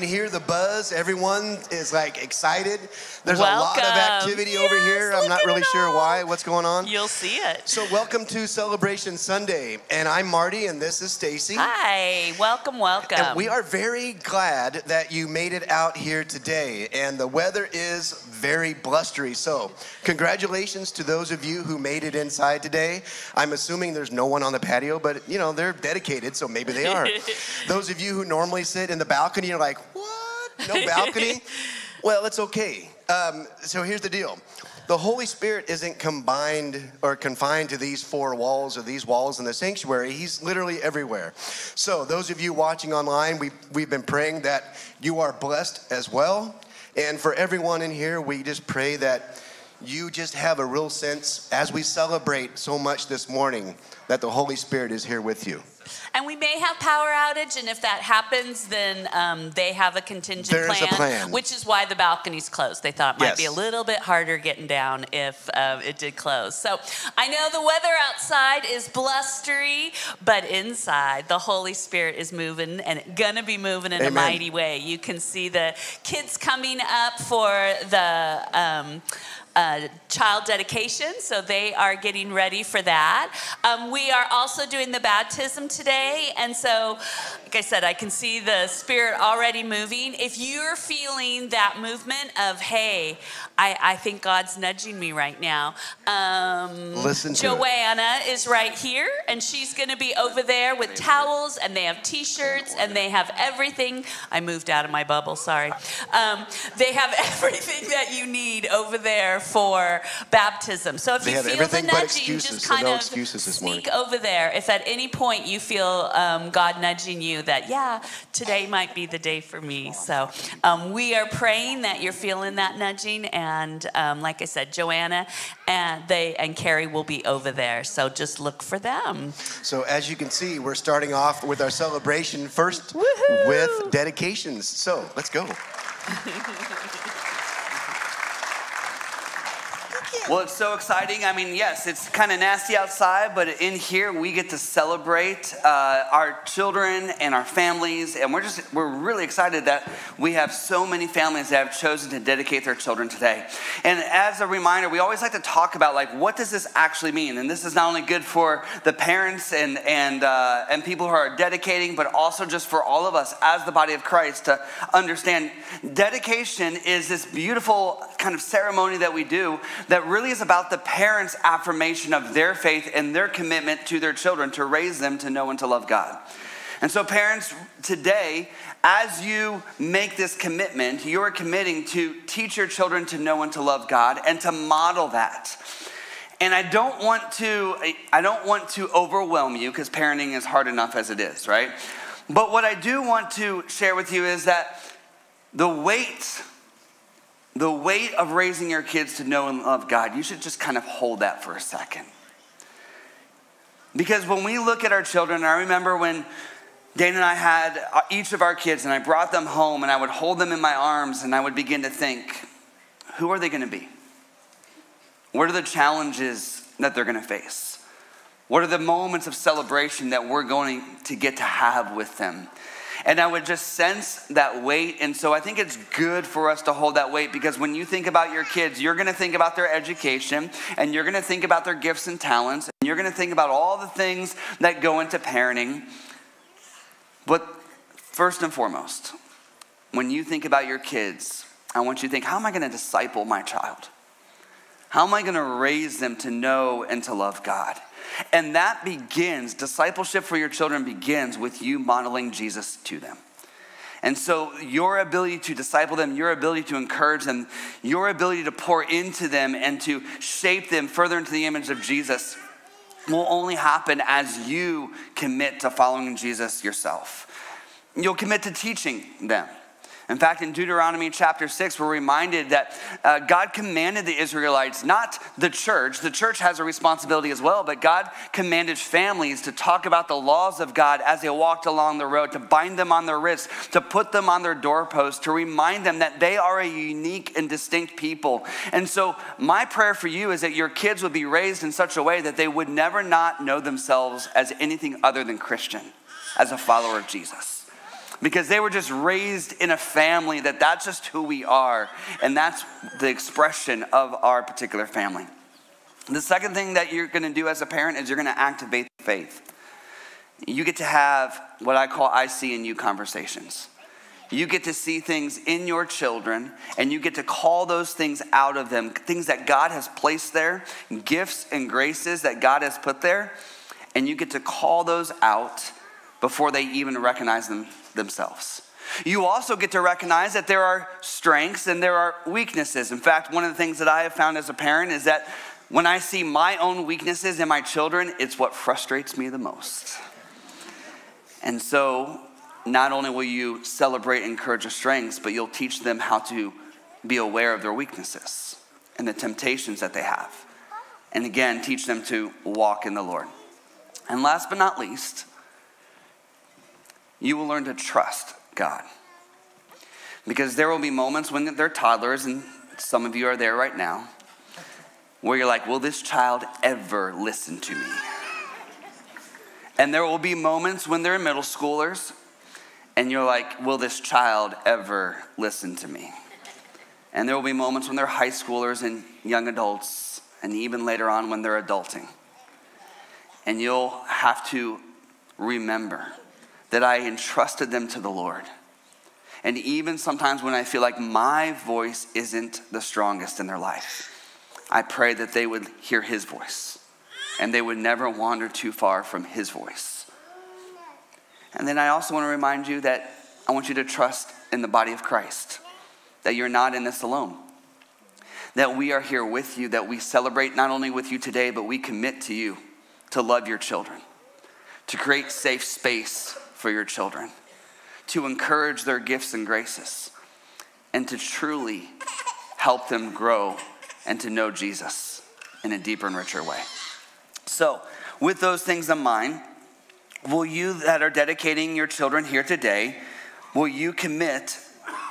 can hear the buzz. Everyone is like excited. There's a lot of Welcome. activity over here. I'm not really sure all. why. What's going on? You'll see it. So, welcome to Celebration Sunday. And I'm Marty, and this is Stacy. Hi, welcome, welcome. And we are very glad that you made it out here today. And the weather is very blustery. So, congratulations to those of you who made it inside today. I'm assuming there's no one on the patio, but you know, they're dedicated, so maybe they are. those of you who normally sit in the balcony you're like, what? No balcony? well, it's okay. Um, so, here's the deal. The Holy Spirit isn't combined or confined to these four walls or these walls in the sanctuary. He's literally everywhere. So, those of you watching online, we, we've been praying that you are blessed as well. And for everyone in here, we just pray that you just have a real sense as we celebrate so much this morning that the Holy Spirit is here with you. And we may have power outage, and if that happens, then um, they have a contingent is a plan. which is why the balcony's closed. They thought it might be a little bit harder getting down if uh, it did close. So I know the weather outside is blustery, but inside the Holy Spirit is moving and gonna be moving in a mighty way. You can see the kids coming up for the. Um, uh, child dedication, so they are getting ready for that. Um, we are also doing the baptism today, and so, like I said, I can see the Spirit already moving. If you're feeling that movement of, hey, I, I think God's nudging me right now, um, Listen. Joanna is right here, and she's going to be over there with towels, and they have T-shirts, and they have everything. I moved out of my bubble. Sorry. Um, they have everything that you need over there for baptism. So if They you feel the nudging, excuses, just so kind no of morning. sneak over there. If at any point you feel um, God nudging you that yeah, today might be the day for me. So um, we are praying that you're feeling that nudging, and um, like I said, Joanna and they and Carrie will be over there. So just look for them. So, as you can see, we're starting off with our celebration first Woohoo! with dedications. So, let's go. Well, it's so exciting. I mean, yes, it's kind of nasty outside, but in here we get to celebrate uh, our children and our families, and we're just we're really excited that we have so many families that have chosen to dedicate their children today. And as a reminder, we always like to talk about like what does this actually mean? And this is not only good for the parents and and uh, and people who are dedicating, but also just for all of us as the body of Christ to understand dedication is this beautiful kind of ceremony that we do that really is about the parents' affirmation of their faith and their commitment to their children to raise them to know and to love God. And so, parents, today, as you make this commitment, you're committing to teach your children to know and to love God and to model that. And I don't want to I don't want to overwhelm you because parenting is hard enough as it is, right? But what I do want to share with you is that the weight the weight of raising your kids to know and love God, you should just kind of hold that for a second. Because when we look at our children, I remember when Dana and I had uh, each of our kids, and I brought them home, and I would hold them in my arms, and I would begin to think, who are they going to be? What are the challenges that they're going to face? What are the moments of celebration that we're going to get to have with them? And I would just sense that weight. And so I think it's good for us to hold that weight because when you think about your kids, you're going to think about their education and you're going to think about their gifts and talents and you're going to think about all the things that go into parenting. But first and foremost, when you think about your kids, I want you to think, how am I going to disciple my child? How am I going to raise them to know and to love God? And that begins, discipleship for your children begins with you modeling Jesus to them. And so, your ability to disciple them, your ability to encourage them, your ability to pour into them and to shape them further into the image of Jesus will only happen as you commit to following Jesus yourself. You'll commit to teaching them. In fact, in Deuteronomy chapter 6, we're reminded that uh, God commanded the Israelites, not the church, the church has a responsibility as well, but God commanded families to talk about the laws of God as they walked along the road, to bind them on their wrists, to put them on their doorposts, to remind them that they are a unique and distinct people. And so, my prayer for you is that your kids would be raised in such a way that they would never not know themselves as anything other than Christian, as a follower of Jesus because they were just raised in a family that that's just who we are and that's the expression of our particular family. The second thing that you're going to do as a parent is you're going to activate faith. You get to have what i call i see in you conversations. You get to see things in your children and you get to call those things out of them. Things that god has placed there gifts and graces that god has put there and you get to call those out before they even recognize them themselves. You also get to recognize that there are strengths and there are weaknesses. In fact, one of the things that I have found as a parent is that when I see my own weaknesses in my children, it's what frustrates me the most. And so, not only will you celebrate and encourage their strengths, but you'll teach them how to be aware of their weaknesses and the temptations that they have. And again, teach them to walk in the Lord. And last but not least, you will learn to trust God. Because there will be moments when they're toddlers, and some of you are there right now, where you're like, Will this child ever listen to me? And there will be moments when they're middle schoolers, and you're like, Will this child ever listen to me? And there will be moments when they're high schoolers and young adults, and even later on when they're adulting. And you'll have to remember that I entrusted them to the Lord. And even sometimes when I feel like my voice isn't the strongest in their life, I pray that they would hear His voice and they would never wander too far from His voice. And then I also want to remind you that I want you to trust in the body of Christ, that you're not in this alone, that we are here with you, that we celebrate not only with you today, but we commit to you to love your children, to create safe space for your children, to encourage their gifts and graces, and to truly help them grow and to know Jesus in a deeper and richer way. So, with those things in mind, will you that are dedicating your children here today, will you commit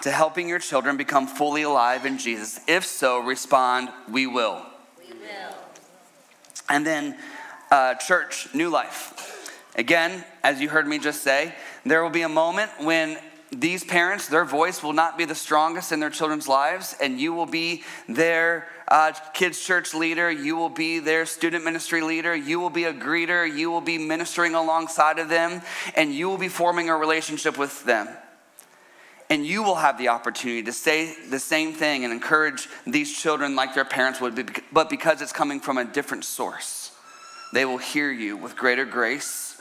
to helping your children become fully alive in Jesus? If so, respond, we will. We will. And then uh, church, new life. Again, as you heard me just say, there will be a moment when these parents, their voice will not be the strongest in their children's lives, and you will be their uh, kids' church leader, you will be their student ministry leader, you will be a greeter, you will be ministering alongside of them, and you will be forming a relationship with them. And you will have the opportunity to say the same thing and encourage these children like their parents would, be, but because it's coming from a different source, they will hear you with greater grace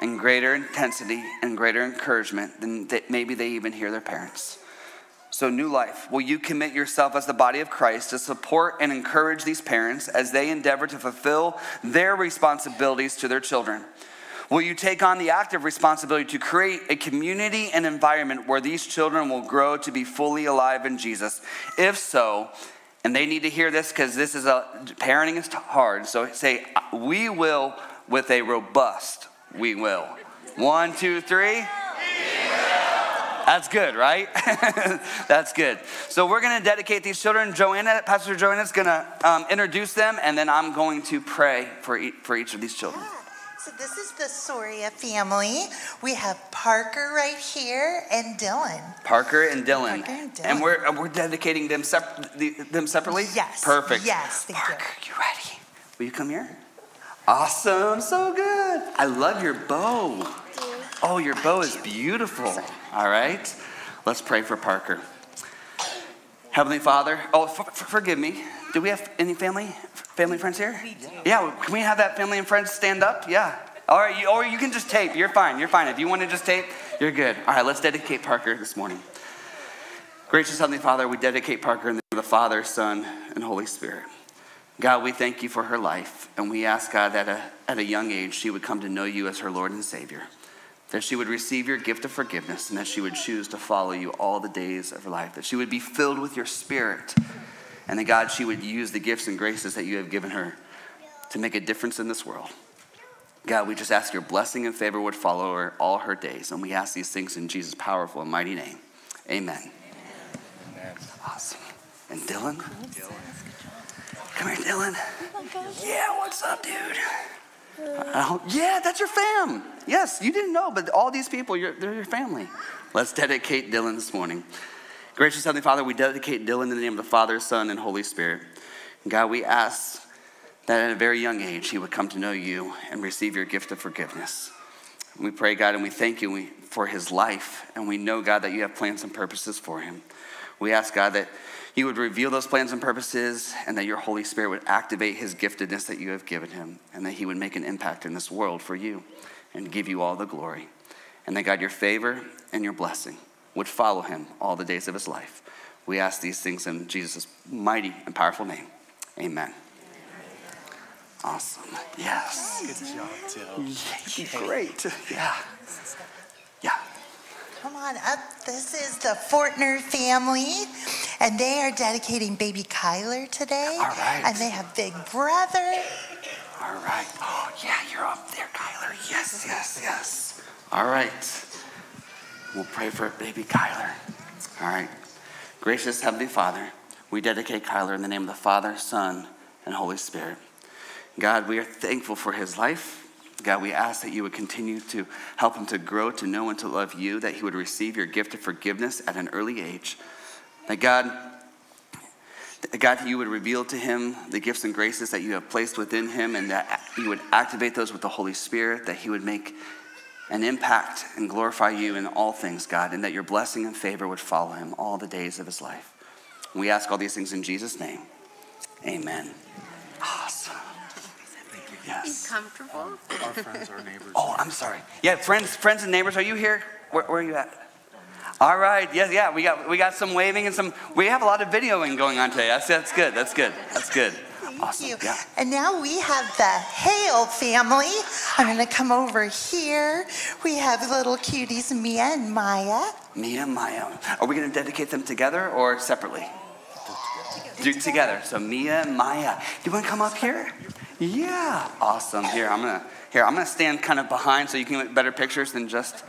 and greater intensity and greater encouragement than that maybe they even hear their parents. So, new life. Will you commit yourself as the body of Christ to support and encourage these parents as they endeavor to fulfill their responsibilities to their children? Will you take on the active responsibility to create a community and environment where these children will grow to be fully alive in Jesus? If so, and they need to hear this because this is a parenting is hard. So say, we will with a robust, we will. One, two, three. That's good, right? That's good. So we're going to dedicate these children. Joanna, Pastor Joanna is going to um, introduce them, and then I'm going to pray for, e- for each of these children. So this is the Soria family. We have Parker right here and Dylan. Parker and Dylan. Parker and Dylan. And we're, we're dedicating them, sep- the, them separately? Yes. Perfect. Yes, thank you. Parker, you ready? Will you come here? Awesome. So good. I love your bow. Oh, your bow is beautiful. All right. Let's pray for Parker. Heavenly Father, oh, forgive me. Do we have any family, family friends here? Yeah, can we have that family and friends stand up? Yeah. All right, you, or you can just tape. You're fine. You're fine. If you want to just tape, you're good. All right, let's dedicate Parker this morning. Gracious Heavenly Father, we dedicate Parker in the name of the Father, Son, and Holy Spirit. God, we thank you for her life, and we ask God that at a, at a young age she would come to know you as her Lord and Savior, that she would receive your gift of forgiveness, and that she would choose to follow you all the days of her life, that she would be filled with your Spirit, and that God, she would use the gifts and graces that you have given her to make a difference in this world. God, we just ask your blessing and favor would follow her all her days, and we ask these things in Jesus' powerful and mighty name. Amen. Awesome. And Dylan? Come here, Dylan. Yeah, what's up, dude? Uh, yeah, that's your fam. Yes, you didn't know, but all these people, you're, they're your family. Let's dedicate Dylan this morning. Gracious Heavenly Father, we dedicate Dylan in the name of the Father, Son, and Holy Spirit. And God, we ask that at a very young age he would come to know you and receive your gift of forgiveness. And we pray, God, and we thank you for his life. And we know, God, that you have plans and purposes for him. We ask, God, that you would reveal those plans and purposes and that your Holy Spirit would activate his giftedness that you have given him and that he would make an impact in this world for you and give you all the glory. And that, God, your favor and your blessing would follow him all the days of his life. We ask these things in Jesus' mighty and powerful name. Amen. Awesome. Yes. Good job, Till. Great. Yeah. Yeah. Come on up. This is the Fortner family, and they are dedicating baby Kyler today. All right. And they have big brother. All right. Oh, yeah, you're up there, Kyler. Yes, yes, yes. All right. We'll pray for baby Kyler. All right. Gracious Heavenly Father, we dedicate Kyler in the name of the Father, Son, and Holy Spirit. God, we are thankful for his life. God, we ask that you would continue to help him to grow, to know, and to love you, that he would receive your gift of forgiveness at an early age. That God, God, you would reveal to him the gifts and graces that you have placed within him, and that you would activate those with the Holy Spirit, that he would make an impact and glorify you in all things, God, and that your blessing and favor would follow him all the days of his life. We ask all these things in Jesus' name. Amen. Awesome. Yes. comfortable. Um, our friends, our neighbors. Oh, I'm sorry. Yeah, friends, friends and neighbors, are you here? Where, where are you at? All right. Yes, yeah. We got we got some waving and some. We have a lot of videoing going on today. That's that's good. That's good. That's good. Awesome. you. Yeah. And now we have the Hale family. I'm going to come over here. We have little cuties, Mia and Maya. Mia and Maya. Are we going to dedicate them together or separately? Do together. So Mia and Maya. Do you want to come up here? Yeah. Awesome. Here, I'm gonna here, I'm gonna stand kind of behind so you can get better pictures than just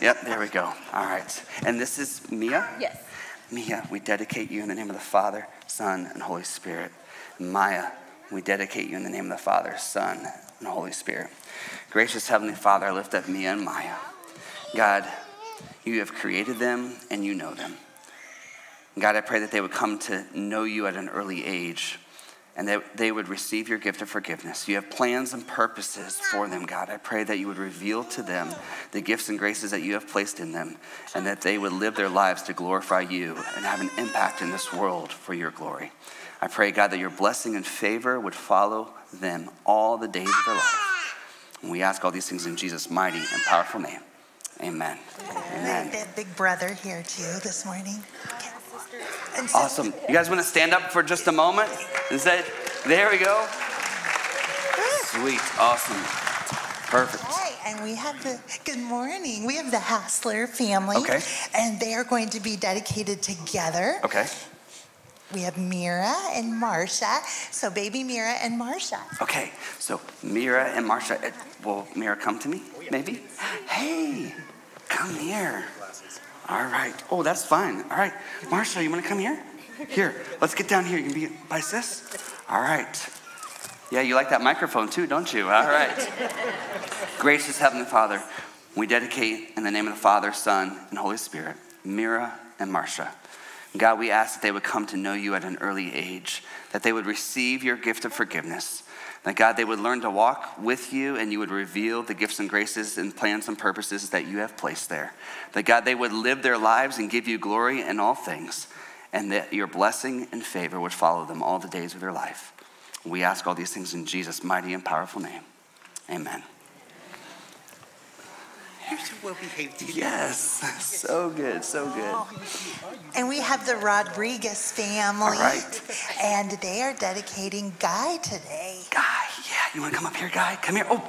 Yep, there we go. All right. And this is Mia? Yes. Mia, we dedicate you in the name of the Father, Son, and Holy Spirit. Maya, We dedicate you in the name of the Father, Son, and Holy Spirit. Gracious Heavenly Father, I lift up Mia and Maya. God, you have created them and you know them. God, I pray that they would come to know you at an early age and that they would receive your gift of forgiveness. You have plans and purposes for them, God. I pray that you would reveal to them the gifts and graces that you have placed in them and that they would live their lives to glorify you and have an impact in this world for your glory. I pray, God, that your blessing and favor would follow them all the days of their life. And we ask all these things in Jesus' mighty and powerful name. Amen. Amen. Big- Big brother here too this morning. Okay. And Awesome. You guys want to stand up for just a moment? Is that, there we go. Sweet. Awesome. Perfect. Hi, and we have the, good morning. We have the Hassler family. Okay. And they are going to be dedicated together. Okay. We have Mira and Marsha. So baby Mira and Marsha. Okay. So Mira and Marsha, will Mira come to me? Maybe? Hey, come here. All right. Oh, that's fine. All right. Marsha, you want to come here? Here, let's get down here. You can be by sis? All right. Yeah, you like that microphone too, don't you? All right. Gracious Heavenly Father, we dedicate in the name of the Father, Son, and Holy Spirit, Mira and Marsha. God, we ask that they would come to know you at an early age, that they would receive your gift of forgiveness, that God, they would learn to walk with you and you would reveal the gifts and graces and plans and purposes that you have placed there. That God, they would live their lives and give you glory in all things, and that your blessing and favor would follow them all the days of their life. We ask all these things in Jesus' mighty and powerful name. Amen. You're so well behaved. Yes, so good, so good. And we have the Rodriguez family. All right. And they are dedicating Guy today. Guy, yeah, you want to come up here, Guy? Come here. Oh,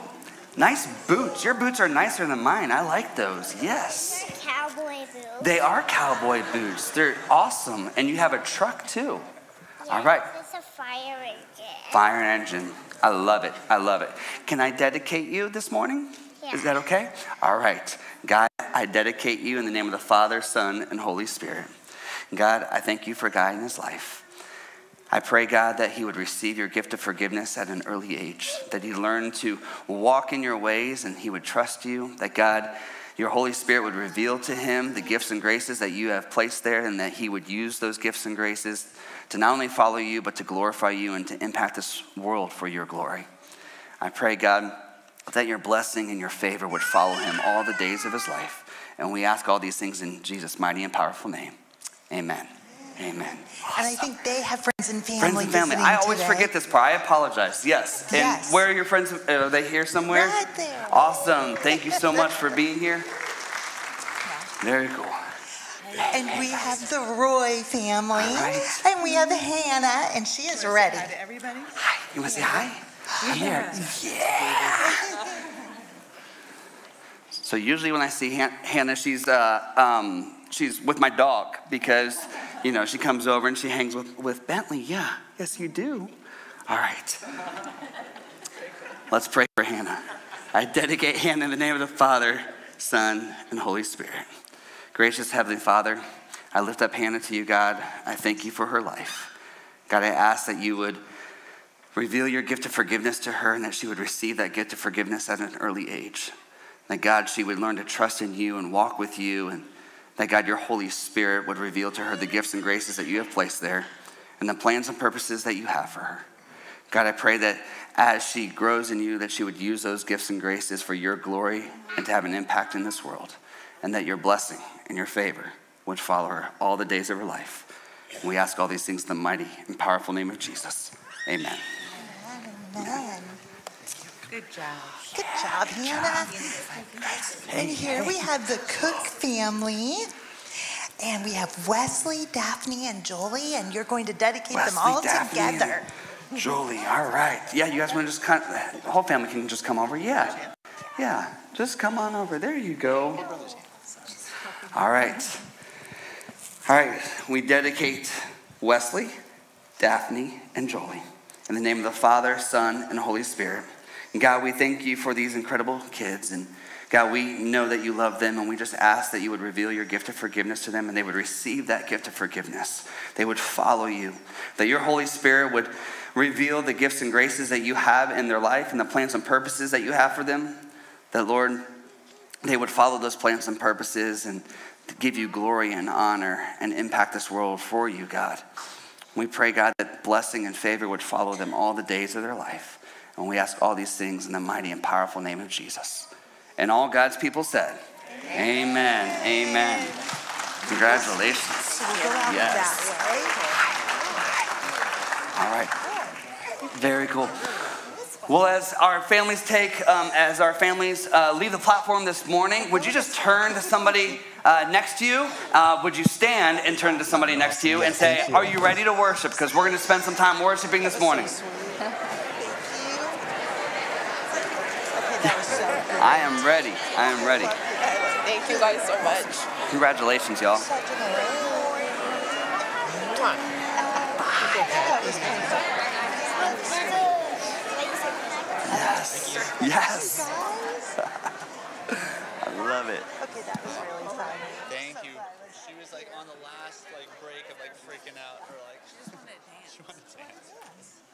nice boots. Your boots are nicer than mine. I like those. Yes. Cowboy boots. They are cowboy boots. They're awesome. And you have a truck too. All right. It's a fire engine. Fire engine. I love it. I love it. Can I dedicate you this morning? Is that okay? All right. God, I dedicate you in the name of the Father, Son, and Holy Spirit. God, I thank you for guiding his life. I pray, God, that he would receive your gift of forgiveness at an early age, that he learn to walk in your ways and he would trust you, that God, your Holy Spirit would reveal to him the gifts and graces that you have placed there, and that he would use those gifts and graces to not only follow you, but to glorify you and to impact this world for your glory. I pray, God, that your blessing and your favor would follow him all the days of his life. And we ask all these things in Jesus' mighty and powerful name. Amen. Amen. And I think they have friends and family. Friends and family. I always today. forget this part. I apologize. Yes. And Yes. where are your friends? Are they here somewhere? Right there. Awesome. Thank you so much for being here. Very cool. And we have the Roy family. right. And we have Hannah, and she is ready. Hi everybody. Hi. You want to say hi? Here. Yeah. So usually when I see Han- Hannah, she's uh, um, she's with my dog because you know she comes over and she hangs with with Bentley. Yeah. Yes, you do. All right. Let's pray for Hannah. I dedicate Hannah in the name of the Father, Son, and Holy Spirit. Gracious Heavenly Father, I lift up Hannah to you, God. I thank you for her life. God, I ask that you would reveal your gift of forgiveness to her and that she would receive that gift of forgiveness at an early age. That God, she would learn to trust in you and walk with you, and that God, your Holy Spirit would reveal to her the gifts and graces that you have placed there and the plans and purposes that you have for her. God, I pray that as she grows in you, that she would use those gifts and graces for your glory and to have an impact in this world, and that your blessing and your favor would follow her all the days of her life. We ask all these things in the mighty and powerful name of Jesus. Amen. Amen. Good job. Good job, Hannah. And here we have the Cook family. And we have Wesley, Daphne, and Jolie, and you're going to dedicate them Wesley, all Daphne, and together. Jolie, all right. Yeah, you guys want to just kind of, the whole family can just come over? Yeah. Yeah, just come on over. There you go. All right. All right, we dedicate Wesley, Daphne, and Jolie in the name of the Father, Son, and Holy Spirit. God, we thank you for these incredible kids. And God, we know that you love them, and we just ask that you would reveal your gift of forgiveness to them and they would receive that gift of forgiveness. They would follow you. That your Holy Spirit would reveal the gifts and graces that you have in their life and the plans and purposes that you have for them. That, Lord, they would follow those plans and purposes and give you glory and honor and impact this world for you, God. We pray, God, that blessing and favor would follow them all the days of their life. And we ask all these things in the mighty and powerful name of Jesus. And all God's people said, Amen. Amen. Congratulations. Yes. All right. Very cool. Well, as our families take, um, as our families uh, leave the platform this morning, would you just turn to somebody uh, next to you? Uh, would you stand and turn to somebody next to you and say, Are you ready to worship? Because we're going to spend some time worshiping this morning. I am ready. I am ready. Thank you guys so much. Congratulations, y'all. Yes. Yes. I love it. Okay, that was really fun. Thank you. She was like on the last like break of like freaking out or like she just wanted to dance. She wanted to dance.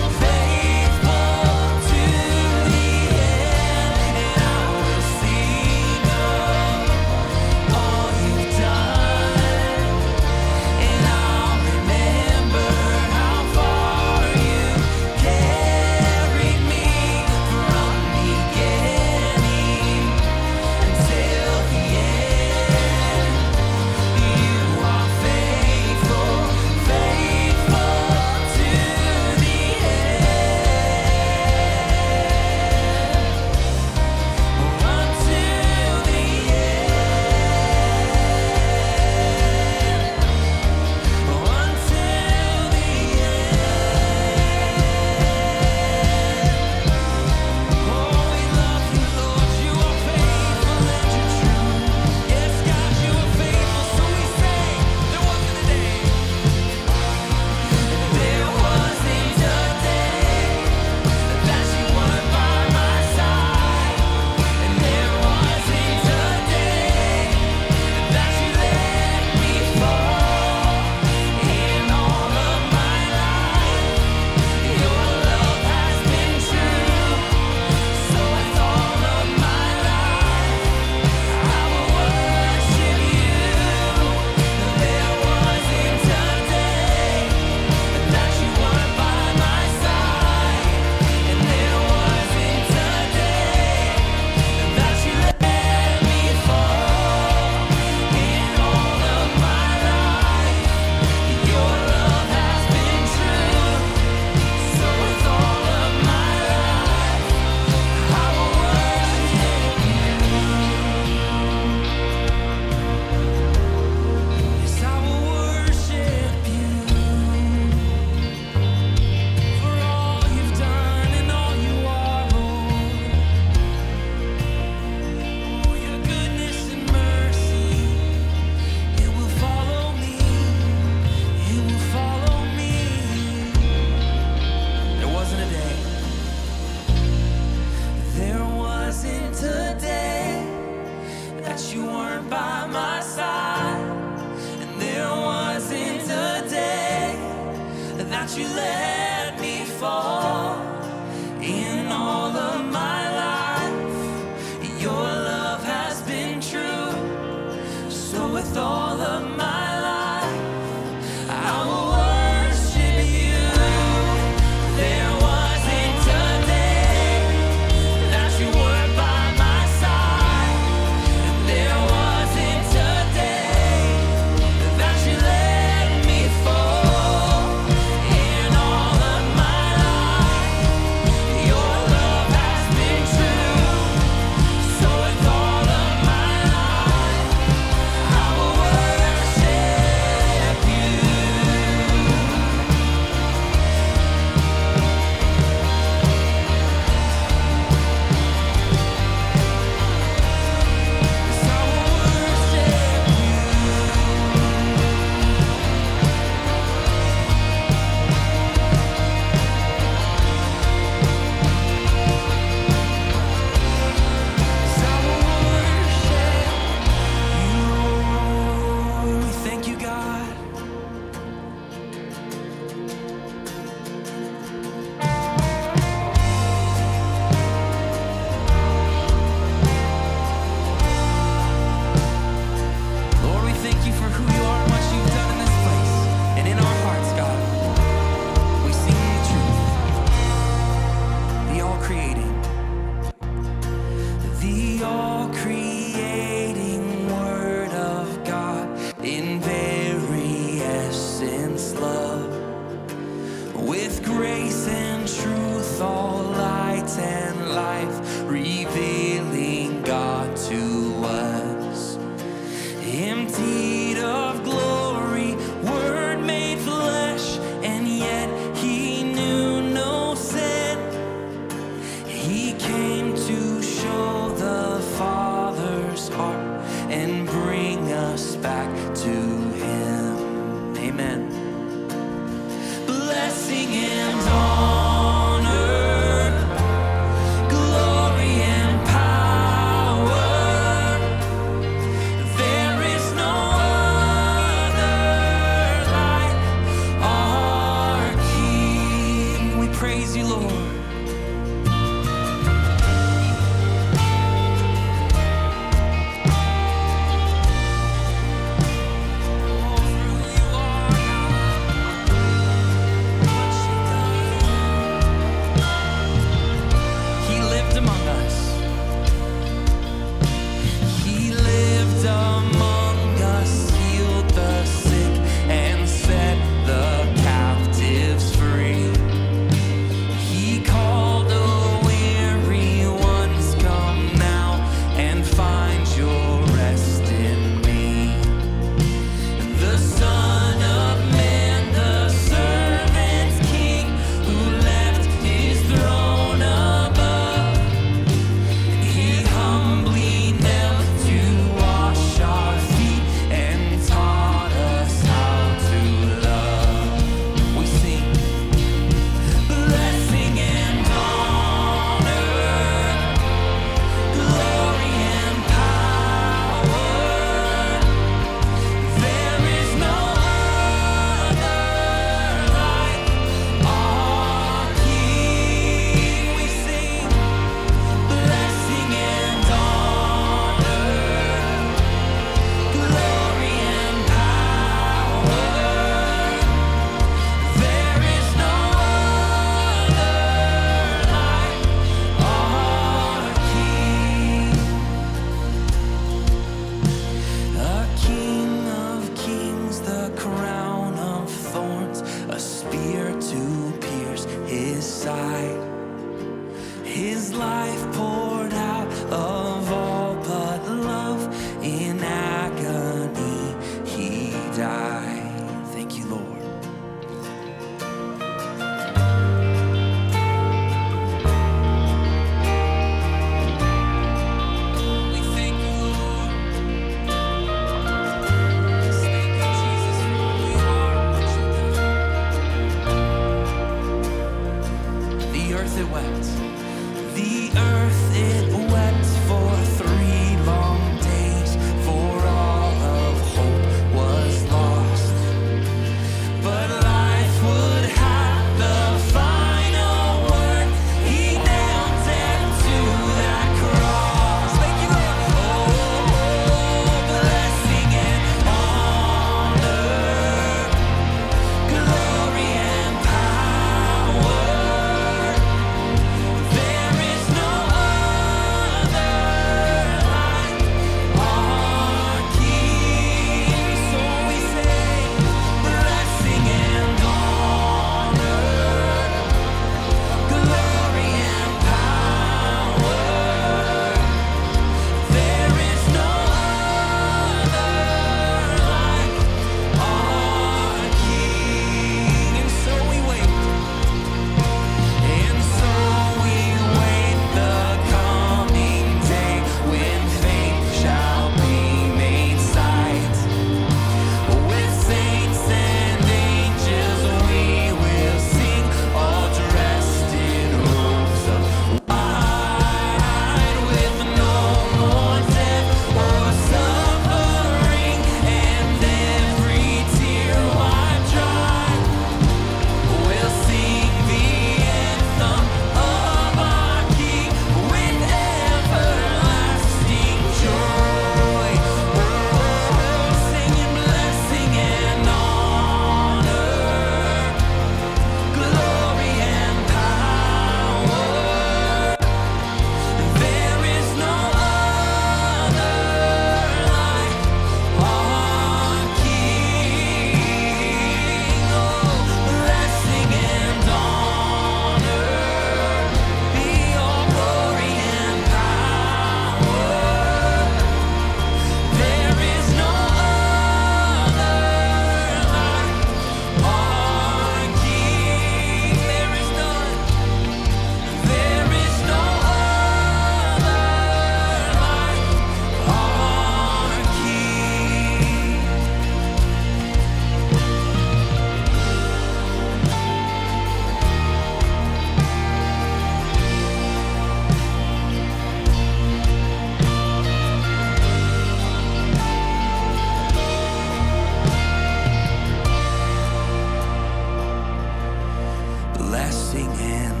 singing.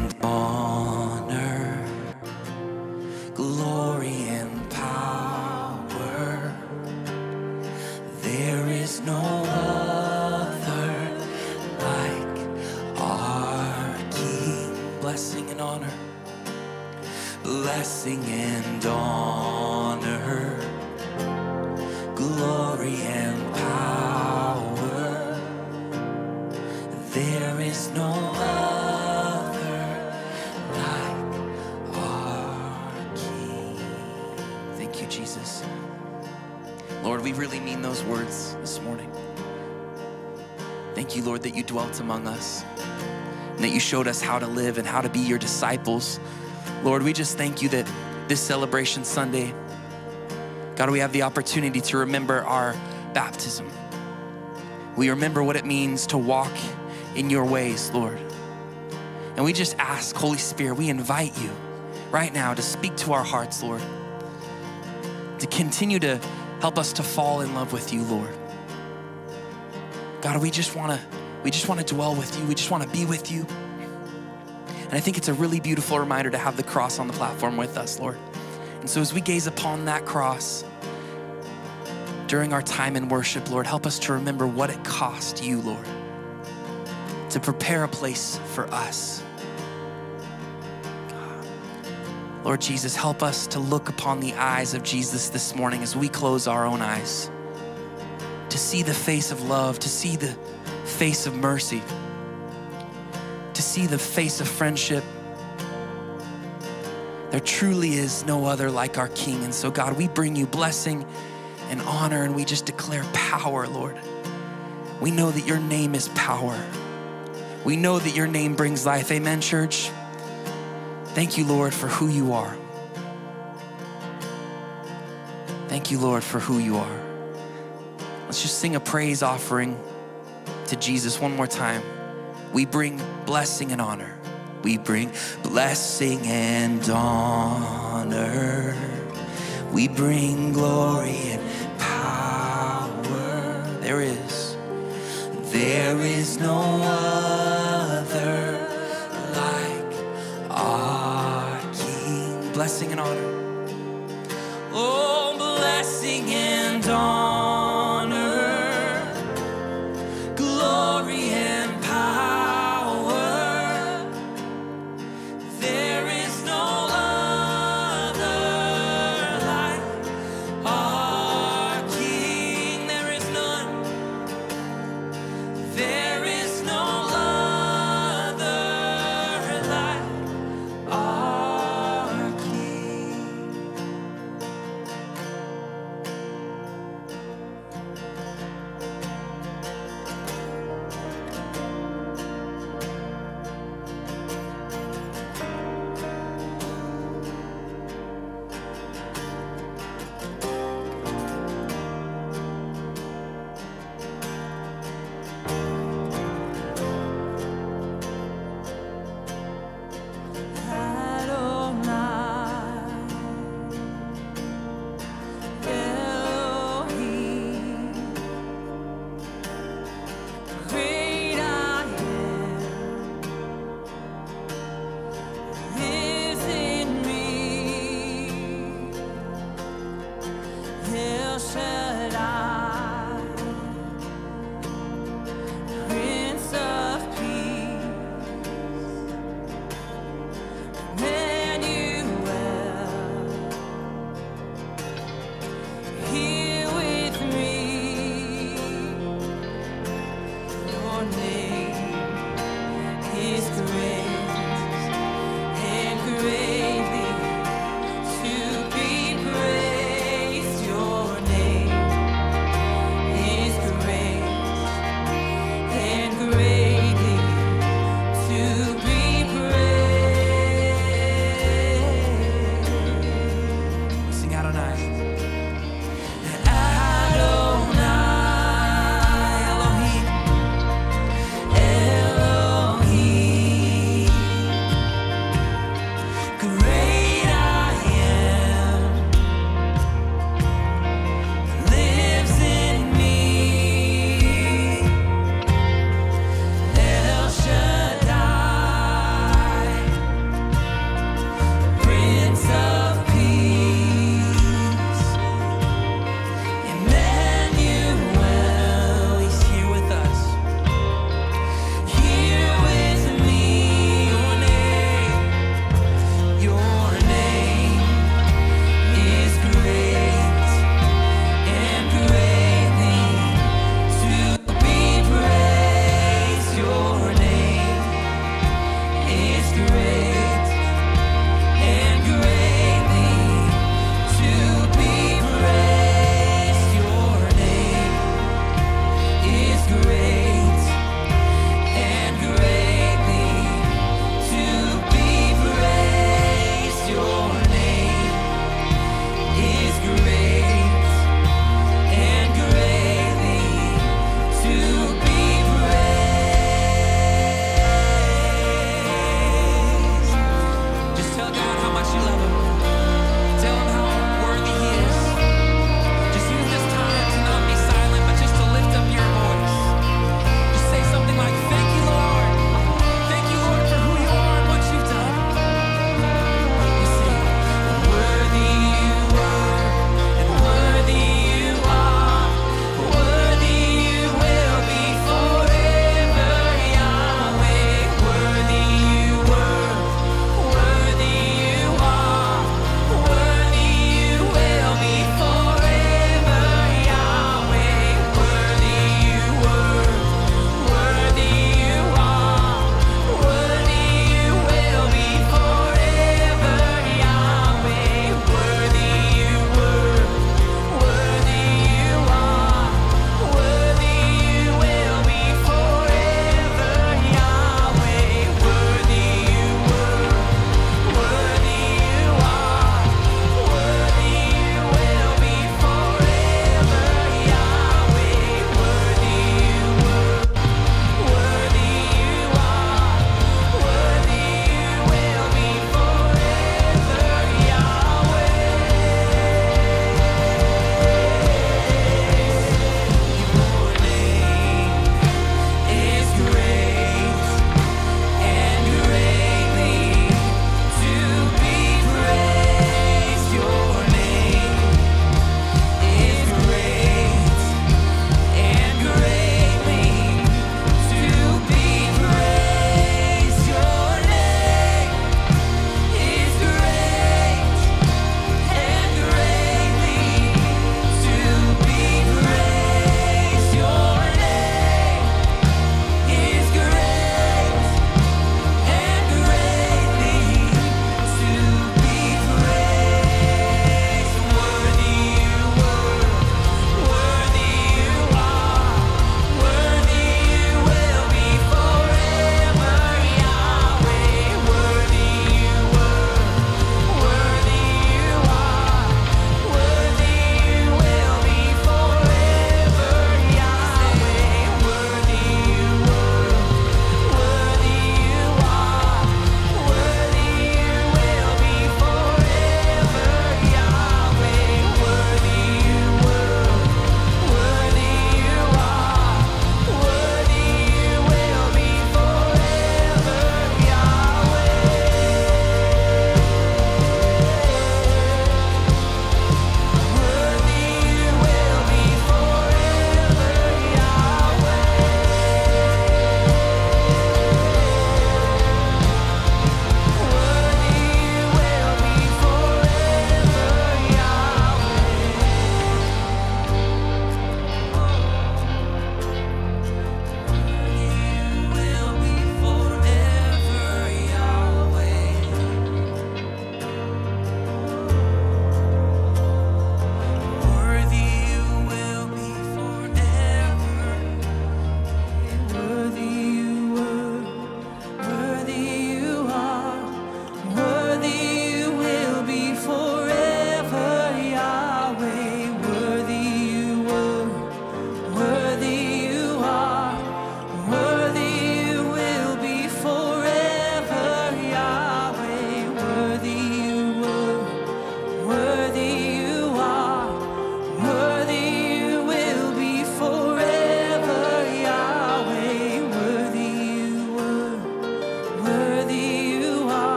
We really mean those words this morning. Thank you, Lord, that you dwelt among us and that you showed us how to live and how to be your disciples. Lord, we just thank you that this celebration Sunday, God, we have the opportunity to remember our baptism. We remember what it means to walk in your ways, Lord. And we just ask, Holy Spirit, we invite you right now to speak to our hearts, Lord, to continue to help us to fall in love with you, Lord. God, we just want to we just want to dwell with you. We just want to be with you. And I think it's a really beautiful reminder to have the cross on the platform with us, Lord. And so as we gaze upon that cross during our time in worship, Lord, help us to remember what it cost you, Lord, to prepare a place for us. Lord Jesus, help us to look upon the eyes of Jesus this morning as we close our own eyes, to see the face of love, to see the face of mercy, to see the face of friendship. There truly is no other like our King. And so, God, we bring you blessing and honor, and we just declare power, Lord. We know that your name is power. We know that your name brings life. Amen, church. Thank you, Lord, for who you are. Thank you, Lord, for who you are. Let's just sing a praise offering to Jesus one more time. We bring blessing and honor. We bring blessing and honor. We bring glory and power. There is, there is no other Blessing and honor. Oh, blessing and honor,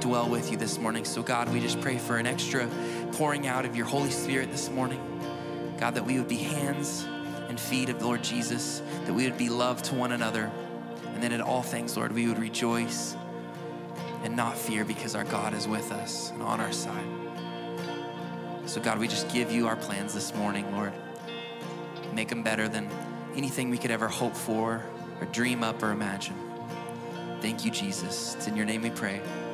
dwell with you this morning. So, God, we just pray for an extra pouring out of your Holy Spirit this morning. God, that we would be hands and feet of the Lord Jesus, that we would be love to one another. And then in all things, Lord, we would rejoice and not fear because our God is with us and on our side. So, God, we just give you our plans this morning, Lord. Make them better than anything we could ever hope for or dream up or imagine. Thank you, Jesus. It's in your name we pray.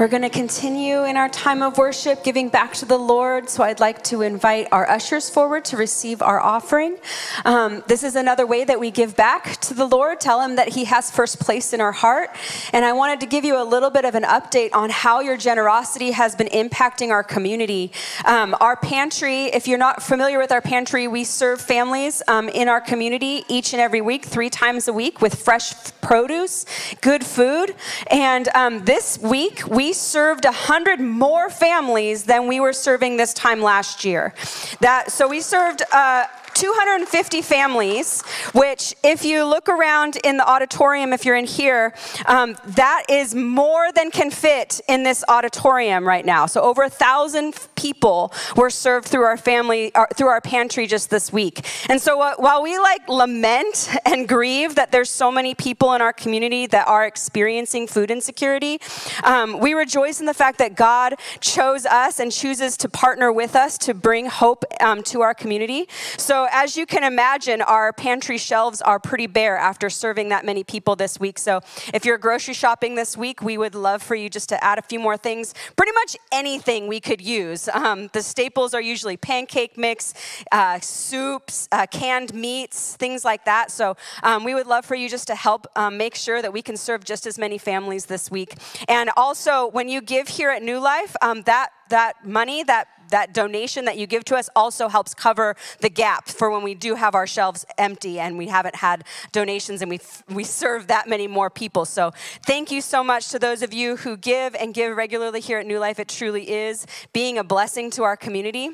We're going to continue in our time of worship, giving back to the Lord. So I'd like to invite our ushers forward to receive our offering. Um, this is another way that we give back to the Lord, tell Him that He has first place in our heart. And I wanted to give you a little bit of an update on how your generosity has been impacting our community. Um, our pantry, if you're not familiar with our pantry, we serve families um, in our community each and every week, three times a week, with fresh produce, good food. And um, this week, we served a 100 more families than we were serving this time last year. That, so we served uh, 250 families, which, if you look around in the auditorium, if you're in here, um, that is more than can fit in this auditorium right now. So, over a thousand people were served through our family, uh, through our pantry just this week. And so, uh, while we like lament and grieve that there's so many people in our community that are experiencing food insecurity, um, we rejoice in the fact that God chose us and chooses to partner with us to bring hope um, to our community. So, as you can imagine, our pantry shelves are pretty bare after serving that many people this week. So, if you're grocery shopping this week, we would love for you just to add a few more things. Pretty much anything we could use. Um, the staples are usually pancake mix, uh, soups, uh, canned meats, things like that. So, um, we would love for you just to help um, make sure that we can serve just as many families this week. And also, when you give here at New Life, um, that that money, that that donation that you give to us also helps cover the gap for when we do have our shelves empty and we haven't had donations and we we serve that many more people. So thank you so much to those of you who give and give regularly here at New Life. It truly is being a blessing to our community.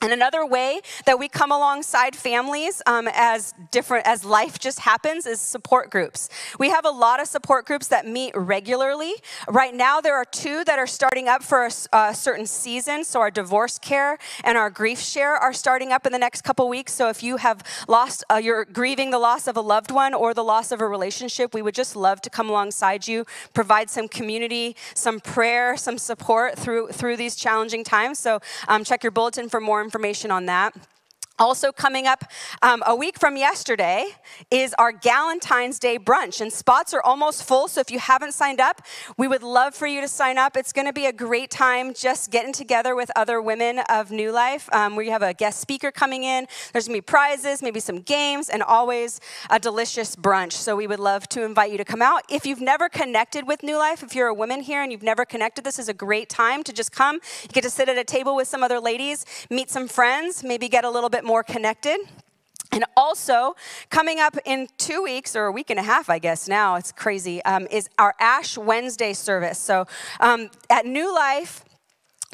And another way that we come alongside families um, as different as life just happens is support groups. We have a lot of support groups that meet regularly. Right now, there are two that are starting up for a, a certain season. So our divorce care and our grief share are starting up in the next couple weeks. So if you have lost, uh, you're grieving the loss of a loved one or the loss of a relationship, we would just love to come alongside you, provide some community, some prayer, some support through through these challenging times. So um, check your bulletin for more information on that. Also, coming up um, a week from yesterday is our Galentine's Day brunch, and spots are almost full. So, if you haven't signed up, we would love for you to sign up. It's going to be a great time just getting together with other women of New Life. Um, we have a guest speaker coming in. There's going to be prizes, maybe some games, and always a delicious brunch. So, we would love to invite you to come out. If you've never connected with New Life, if you're a woman here and you've never connected, this is a great time to just come. You get to sit at a table with some other ladies, meet some friends, maybe get a little bit more connected. And also, coming up in two weeks or a week and a half, I guess now, it's crazy, um, is our Ash Wednesday service. So um, at New Life,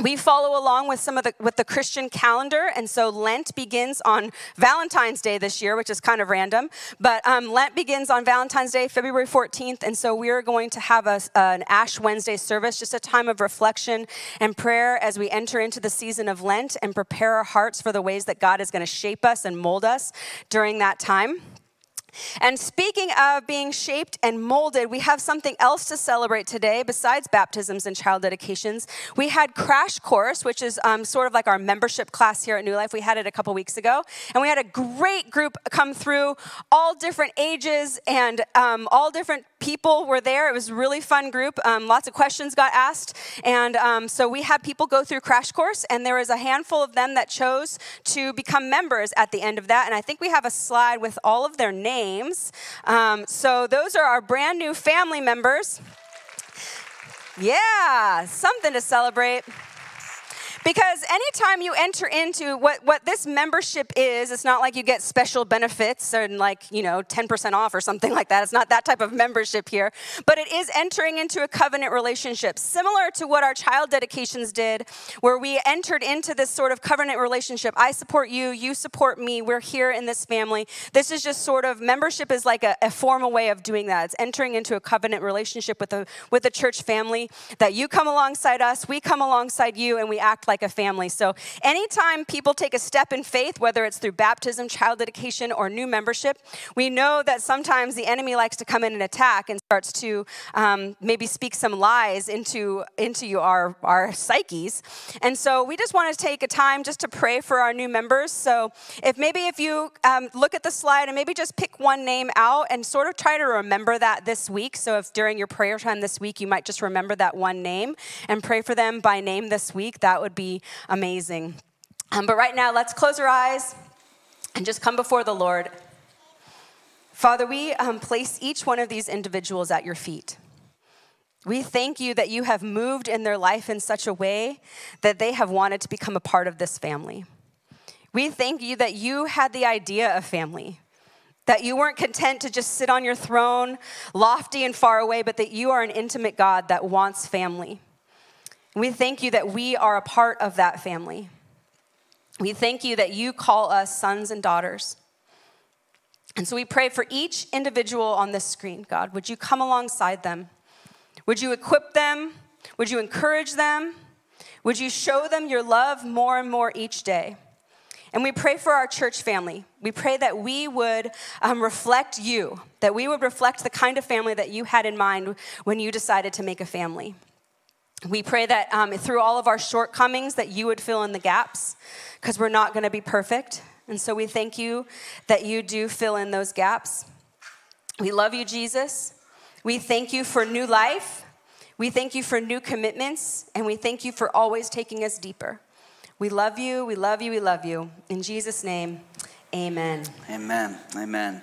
we follow along with some of the with the christian calendar and so lent begins on valentine's day this year which is kind of random but um, lent begins on valentine's day february 14th and so we are going to have a, an ash wednesday service just a time of reflection and prayer as we enter into the season of lent and prepare our hearts for the ways that god is going to shape us and mold us during that time and speaking of being shaped and molded, we have something else to celebrate today besides baptisms and child dedications. We had Crash Course, which is um, sort of like our membership class here at New Life. We had it a couple weeks ago. And we had a great group come through, all different ages and um, all different people were there. It was a really fun group. Um, lots of questions got asked. And um, so we had people go through Crash Course, and there was a handful of them that chose to become members at the end of that. And I think we have a slide with all of their names. Um, so those are our brand new family members. Yeah, something to celebrate. Because anytime you enter into what, what this membership is, it's not like you get special benefits and like, you know, 10% off or something like that. It's not that type of membership here. But it is entering into a covenant relationship, similar to what our child dedications did, where we entered into this sort of covenant relationship. I support you, you support me, we're here in this family. This is just sort of membership is like a, a formal way of doing that. It's entering into a covenant relationship with a with a church family that you come alongside us, we come alongside you, and we act like a family. So anytime people take a step in faith, whether it's through baptism, child dedication, or new membership, we know that sometimes the enemy likes to come in and attack and starts to um, maybe speak some lies into into our our psyches. And so we just want to take a time just to pray for our new members. So if maybe if you um, look at the slide and maybe just pick one name out and sort of try to remember that this week. So if during your prayer time this week you might just remember that one name and pray for them by name this week, that would be amazing. Um, but right now, let's close our eyes and just come before the Lord. Father, we um, place each one of these individuals at your feet. We thank you that you have moved in their life in such a way that they have wanted to become a part of this family. We thank you that you had the idea of family, that you weren't content to just sit on your throne, lofty and far away, but that you are an intimate God that wants family. We thank you that we are a part of that family. We thank you that you call us sons and daughters. And so we pray for each individual on this screen, God. Would you come alongside them? Would you equip them? Would you encourage them? Would you show them your love more and more each day? And we pray for our church family. We pray that we would um, reflect you, that we would reflect the kind of family that you had in mind when you decided to make a family. We pray that um, through all of our shortcomings, that you would fill in the gaps, because we're not going to be perfect. And so we thank you that you do fill in those gaps. We love you, Jesus. We thank you for new life. We thank you for new commitments. And we thank you for always taking us deeper. We love you, we love you, we love you. In Jesus' name, amen. Amen. Amen.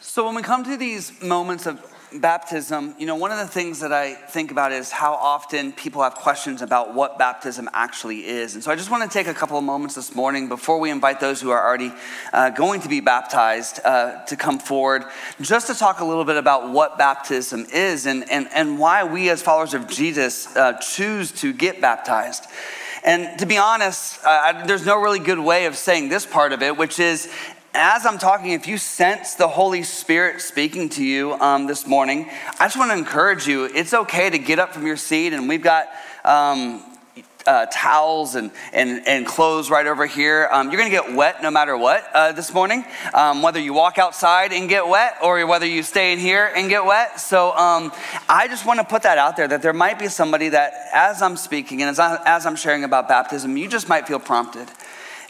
So when we come to these moments of baptism, you know, one of the things that I think about is how often people have questions about what baptism actually is. And so I just want to take a couple of moments this morning before we invite those who are already uh, going to be baptized uh, to come forward, just to talk a little bit about what baptism is and, and, and why we as followers of Jesus uh, choose to get baptized. And to be honest, uh, there's no really good way of saying this part of it, which is as I'm talking, if you sense the Holy Spirit speaking to you um, this morning, I just want to encourage you. It's okay to get up from your seat, and we've got um, uh, towels and, and, and clothes right over here. Um, you're going to get wet no matter what uh, this morning, um, whether you walk outside and get wet or whether you stay in here and get wet. So um, I just want to put that out there that there might be somebody that, as I'm speaking and as, I, as I'm sharing about baptism, you just might feel prompted.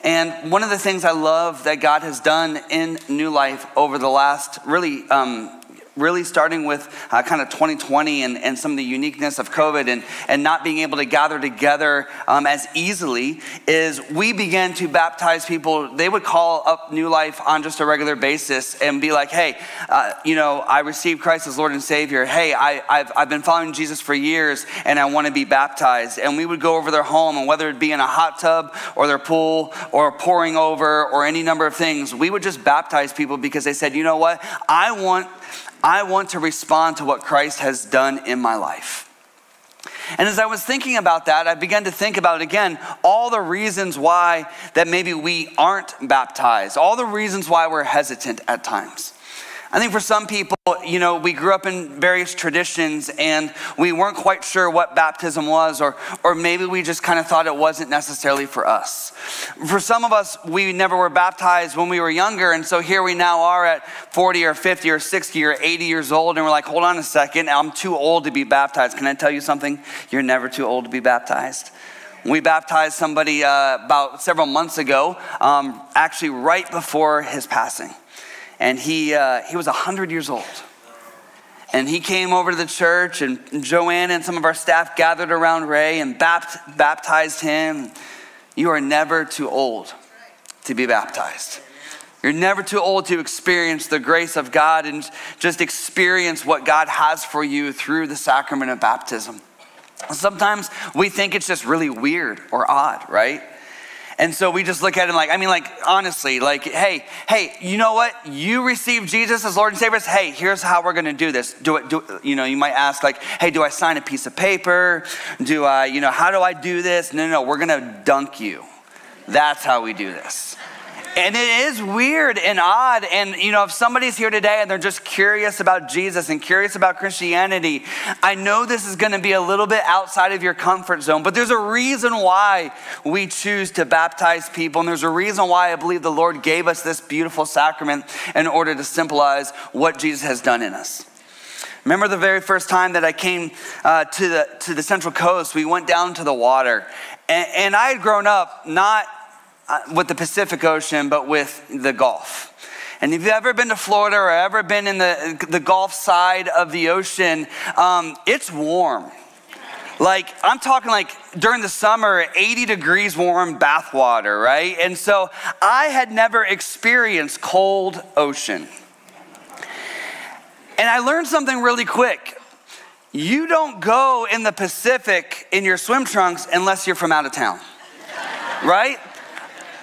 And one of the things I love that God has done in New Life over the last really um, really starting with uh, kind of 2020 and, and some of the uniqueness of COVID and, and not being able to gather together um, as easily, is we began to baptize people. They would call up New Life on just a regular basis and be like, hey, uh, you know, I received Christ as Lord and Savior. Hey, I, I've, I've been following Jesus for years and I want to be baptized. And we would go over their home, and whether it be in a hot tub or their pool or pouring over or any number of things, we would just baptize people because they said, you know what? I want I want to respond to what Christ has done in my life. And as I was thinking about that, I began to think about again all the reasons why that maybe we aren't baptized, all the reasons why we're hesitant at times. I think for some people, you know, we grew up in various traditions and we weren't quite sure what baptism was, or, or maybe we just kind of thought it wasn't necessarily for us. For some of us, we never were baptized when we were younger, and so here we now are at 40 or 50 or 60 or 80 years old, and we're like, hold on a second, I'm too old to be baptized. Can I tell you something? You're never too old to be baptized. We baptized somebody uh, about several months ago, um, actually right before his passing and he, uh, he was 100 years old. And he came over to the church, and Joanne and some of our staff gathered around Ray and bapt- baptized him. You are never too old to be baptized. You're never too old to experience the grace of God and just experience what God has for you through the sacrament of baptism. Sometimes we think it's just really weird or odd, right? And so we just look at him like, I mean, like, honestly, like, hey, hey, you know what? You receive Jesus as Lord and Savior. Hey, here's how we're gonna do this. Do it, do you know, you might ask, like, hey, do I sign a piece of paper? Do I, you know, how do I do this? No, no, no, we're gonna dunk you. That's how we do this. And it is weird and odd. And, you know, if somebody's here today and they're just curious about Jesus and curious about Christianity, I know this is going to be a little bit outside of your comfort zone, but there's a reason why we choose to baptize people. And there's a reason why I believe the Lord gave us this beautiful sacrament in order to symbolize what Jesus has done in us. Remember the very first time that I came uh, to, the, to the Central Coast, we went down to the water. And, and I had grown up not with the Pacific Ocean, but with the Gulf. And if you've ever been to Florida or ever been in the, the Gulf side of the ocean, um, it's warm. Like, I'm talking like during the summer, 80 degrees warm bath water, right? And so I had never experienced cold ocean. And I learned something really quick. You don't go in the Pacific in your swim trunks unless you're from out of town, right?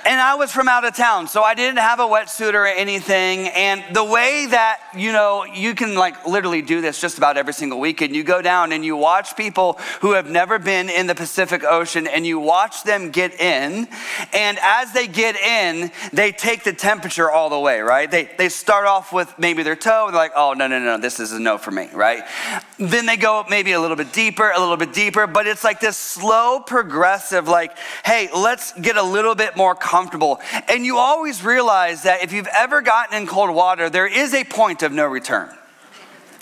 And I was from out of town, so I didn't have a wetsuit or anything. And the way that, you know, you can like literally do this just about every single weekend, you go down and you watch people who have never been in the Pacific Ocean and you watch them get in. And as they get in, they take the temperature all the way, right? They, they start off with maybe their toe, and they're like, oh, no, no, no, this is a no for me, right? Then they go maybe a little bit deeper, a little bit deeper, but it's like this slow, progressive, like, hey, let's get a little bit more comfortable comfortable. And you always realize that if you've ever gotten in cold water, there is a point of no return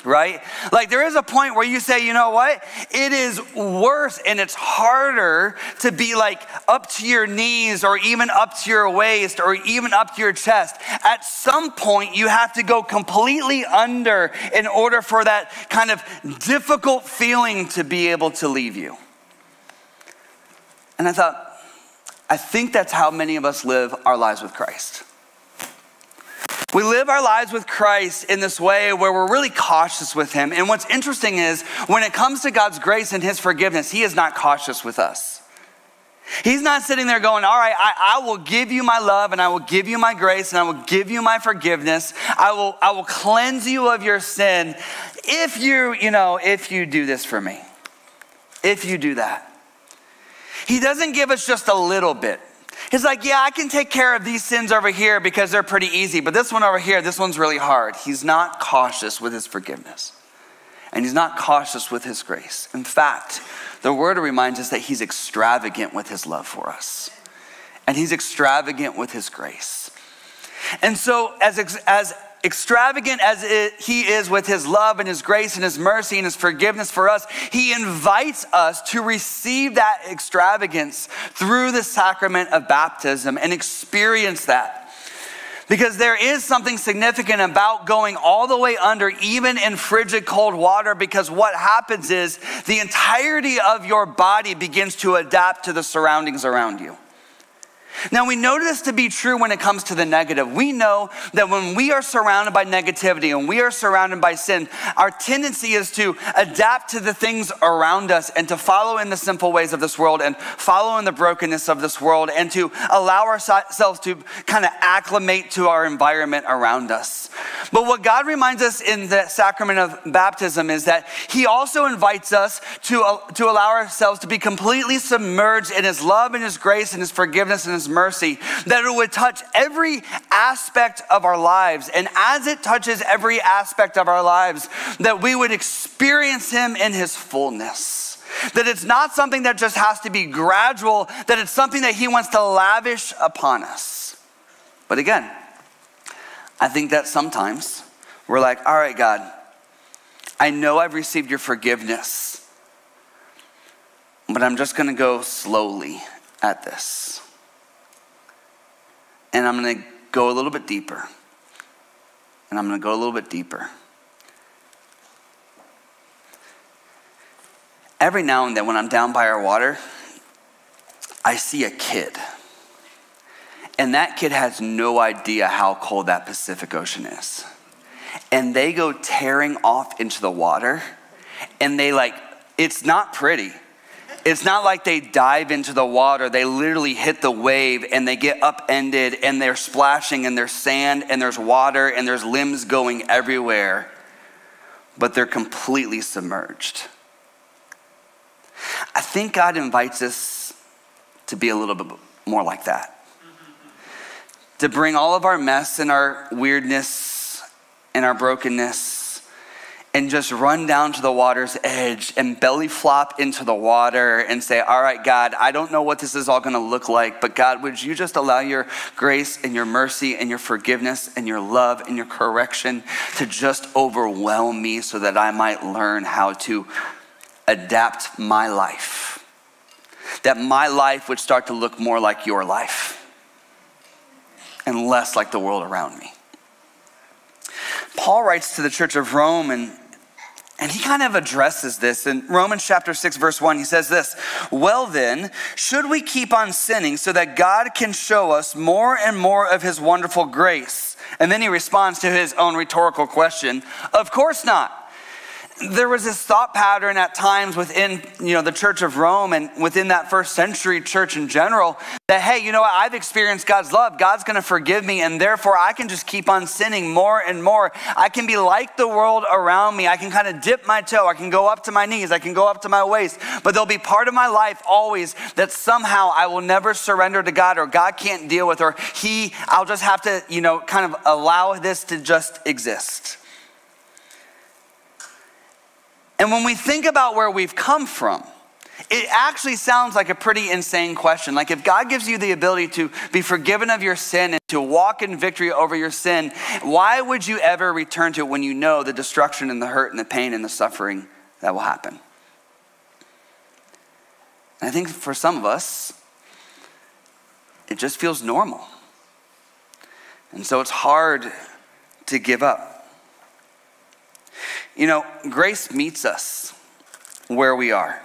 right? Like there is a point where you say, you know what? It is worse and it's harder to be like up to your knees or even up to your waist or even up to your chest. At some point, you have to go completely under in order for that kind of difficult feeling to be able to leave you. And I thought, I think that's how many of us live our lives with Christ. We live our lives with Christ in this way where we're really cautious with Him. And what's interesting is when it comes to God's grace and His forgiveness, He is not cautious with us. He's not sitting there going, All right, I, I, will give you my love and I will give you my grace and I will give you my forgiveness. I will, I will cleanse you of your sin if you, you know, if you do this for me. If you do that. He doesn't give us just a little bit. He's like, yeah, I can take care of these sins over here because they're pretty easy, but this one over here, this one's really hard. He's not cautious with his forgiveness, and he's not cautious with his grace. In fact, the word reminds us that he's extravagant with his love for us, and he's extravagant with his grace. And so, as, as extravagant as it, he is with his love and his grace and his mercy and his forgiveness for us, he invites us to receive that extravagance through the sacrament of baptism and experience that. Because there is something significant about going all the way under, even in frigid cold water, because what happens is the entirety of your body begins to adapt to the surroundings around you. Now, we know this to be true when it comes to the negative. We know that when we are surrounded by negativity and we are surrounded by sin, our tendency is to adapt to the things around us and to follow in the simple ways of this world and follow in the brokenness of this world and to allow ourselves to kind of acclimate to our environment around us. But what God reminds us in the sacrament of baptism is that He also invites us to, uh, to allow ourselves to be completely submerged in His love and His grace and His forgiveness and His mercy, that it would touch every aspect of our lives. And as it touches every aspect of our lives, that we would experience Him in His fullness. That it's not something that just has to be gradual, that it's something that He wants to lavish upon us. But again, I think that sometimes we're like, all right, God, I know I've received your forgiveness, but I'm just gonna go slowly at this and I'm going to go a little bit deeper. And I'm going to go a little bit deeper. Every now and then, when I'm down by our water, I see a kid. And that kid has no idea how cold that Pacific Ocean is. And they go tearing off into the water, and they like, it's not pretty. It's not like they dive into the water. They literally hit the wave and they get upended and they're splashing and there's sand and there's water and there's limbs going everywhere, but they're completely submerged. I think God invites us to be a little bit more like that. To bring all of our mess and our weirdness and our brokenness and just run down to the water's edge and belly flop into the water and say, All right, God, I don't know what this is all gonna look like, but God, would you just allow your grace and your mercy and your forgiveness and your love and your correction to just overwhelm me so that I might learn how to adapt my life? That my life would start to look more like your life and less like the world around me. Paul writes to the church of Rome and and he kind of addresses this in Romans chapter 6, verse 1. He says this Well, then, should we keep on sinning so that God can show us more and more of his wonderful grace? And then he responds to his own rhetorical question Of course not there was this thought pattern at times within you know the church of rome and within that first century church in general that hey you know what? I've experienced god's love. God's going to forgive me and therefore i can just keep on sinning more and more. I can be like the world around me. I can kind of dip my toe. I can go up to my knees. I can go up to my waist. But there'll be part of my life always that somehow i will never surrender to god or god can't deal with or he i'll just have to you know kind of allow this to just exist and when we think about where we've come from, it actually sounds like a pretty insane question. Like, if God gives you the ability to be forgiven of your sin and to walk in victory over your sin, why would you ever return to it when you know the destruction and the hurt and the pain and the suffering that will happen? And I think for some of us, it just feels normal. And so it's hard to give up. You know, grace meets us where we are.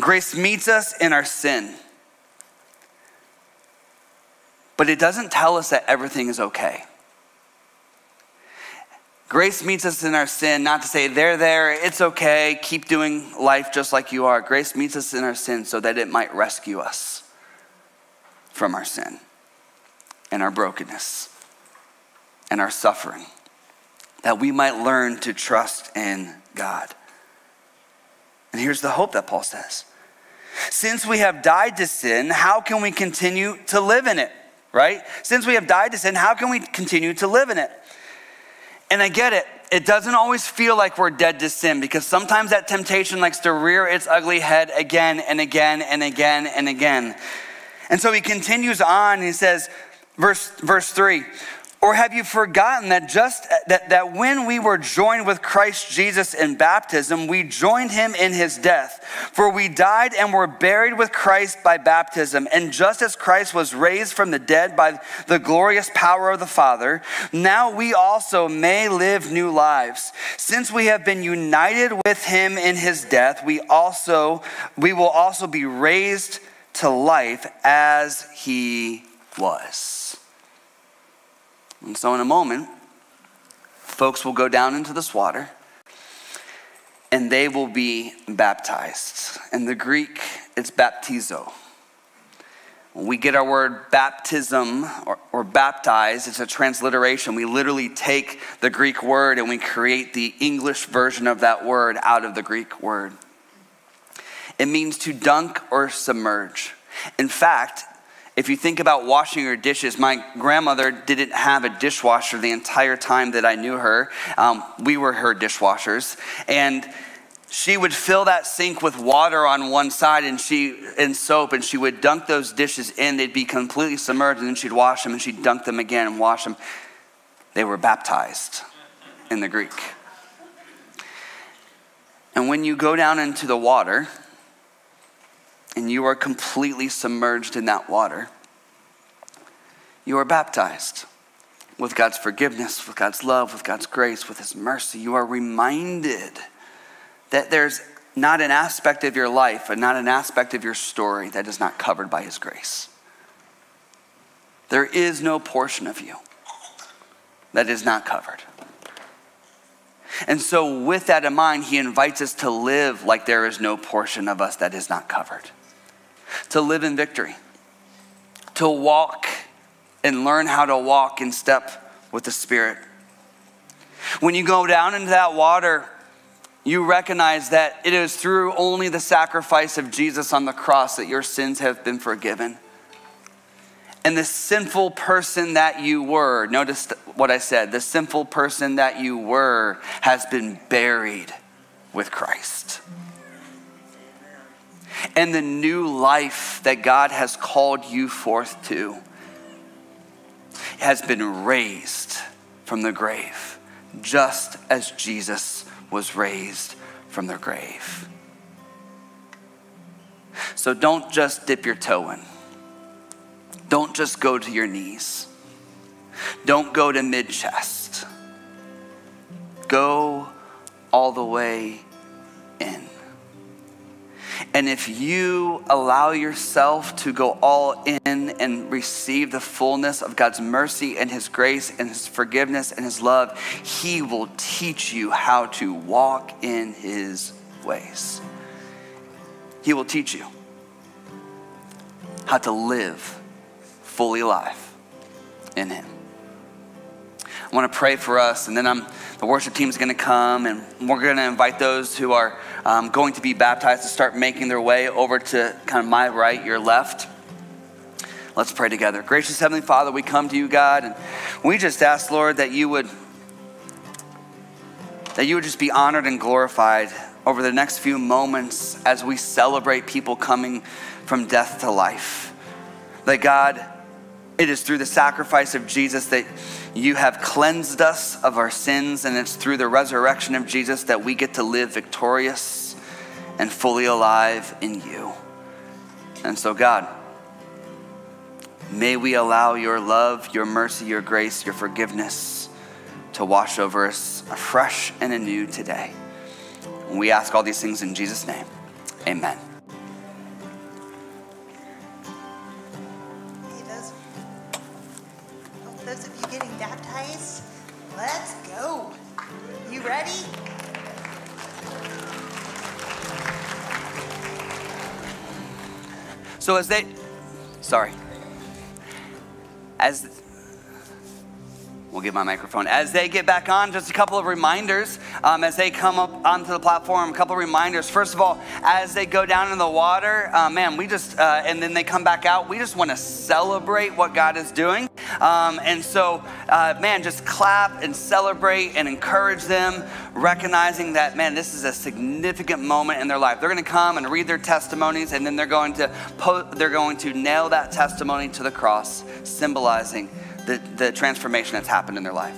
Grace meets us in our sin. But it doesn't tell us that everything is okay. Grace meets us in our sin, not to say, they're there, it's okay, keep doing life just like you are. Grace meets us in our sin so that it might rescue us from our sin and our brokenness and our suffering that we might learn to trust in God. And here's the hope that Paul says Since we have died to sin, how can we continue to live in it? Right? Since we have died to sin, how can we continue to live in it? And I get it. It doesn't always feel like we're dead to sin because sometimes that temptation likes to rear its ugly head again and again and again and again. And so he continues on he says, verse, verse 3 or have you forgotten that just that, that when we were joined with Christ Jesus in baptism, we joined him in his death? For we died and were buried with Christ by baptism. And just as Christ was raised from the dead by the glorious power of the Father, now we also may live new lives. Since we have been united with him in his death, we also we will also be raised to life as he was. And so, in a moment, folks will go down into this water and they will be baptized. In the Greek, it's baptizo. When we get our word baptism or, or baptize, it's a transliteration. We literally take the Greek word and we create the English version of that word out of the Greek word. It means to dunk or submerge. In fact, if you think about washing your dishes, my grandmother didn't have a dishwasher the entire time that I knew her. Um, we were her dishwashers. And she would fill that sink with water on one side and she and soap and she would dunk those dishes in they'd be completely submerged and then she'd wash them and she'd dunk them again and wash them they were baptized in the greek and when you go down into the water and you are completely submerged in that water, you are baptized with God's forgiveness, with God's love, with God's grace, with His mercy. You are reminded that there's not an aspect of your life and not an aspect of your story that is not covered by His grace. There is no portion of you that is not covered. And so, with that in mind, he invites us to live like there is no portion of us that is not covered, to live in victory, to walk and learn how to walk in step with the Spirit. When you go down into that water, you recognize that it is through only the sacrifice of Jesus on the cross that your sins have been forgiven. And the sinful person that you were, notice what I said, the sinful person that you were has been buried with Christ. And the new life that God has called you forth to has been raised from the grave, just as Jesus was raised from the grave. So don't just dip your toe in. Don't just go to your knees. Don't go to mid chest. Go all the way in. And if you allow yourself to go all in and receive the fullness of God's mercy and His grace and His forgiveness and His love, He will teach you how to walk in His ways. He will teach you how to live fully alive in Him. I want to pray for us, and then I'm, the worship team is going to come, and we're going to invite those who are um, going to be baptized to start making their way over to kind of my right, your left. Let's pray together. Gracious Heavenly Father, we come to you, God, and we just ask, Lord, that you would that you would just be honored and glorified over the next few moments as we celebrate people coming from death to life. That God, it is through the sacrifice of Jesus that you have cleansed us of our sins, and it's through the resurrection of Jesus that we get to live victorious and fully alive in you. And so, God, may we allow your love, your mercy, your grace, your forgiveness to wash over us afresh and anew today. We ask all these things in Jesus' name. Amen. Those of you getting baptized, let's go. You ready? So as they, sorry, as We'll get my microphone. As they get back on, just a couple of reminders. Um, as they come up onto the platform, a couple of reminders. First of all, as they go down in the water, uh, man, we just, uh, and then they come back out, we just want to celebrate what God is doing. Um, and so, uh, man, just clap and celebrate and encourage them, recognizing that, man, this is a significant moment in their life. They're going to come and read their testimonies, and then they're going to, po- they're going to nail that testimony to the cross, symbolizing the, the transformation that's happened in their life.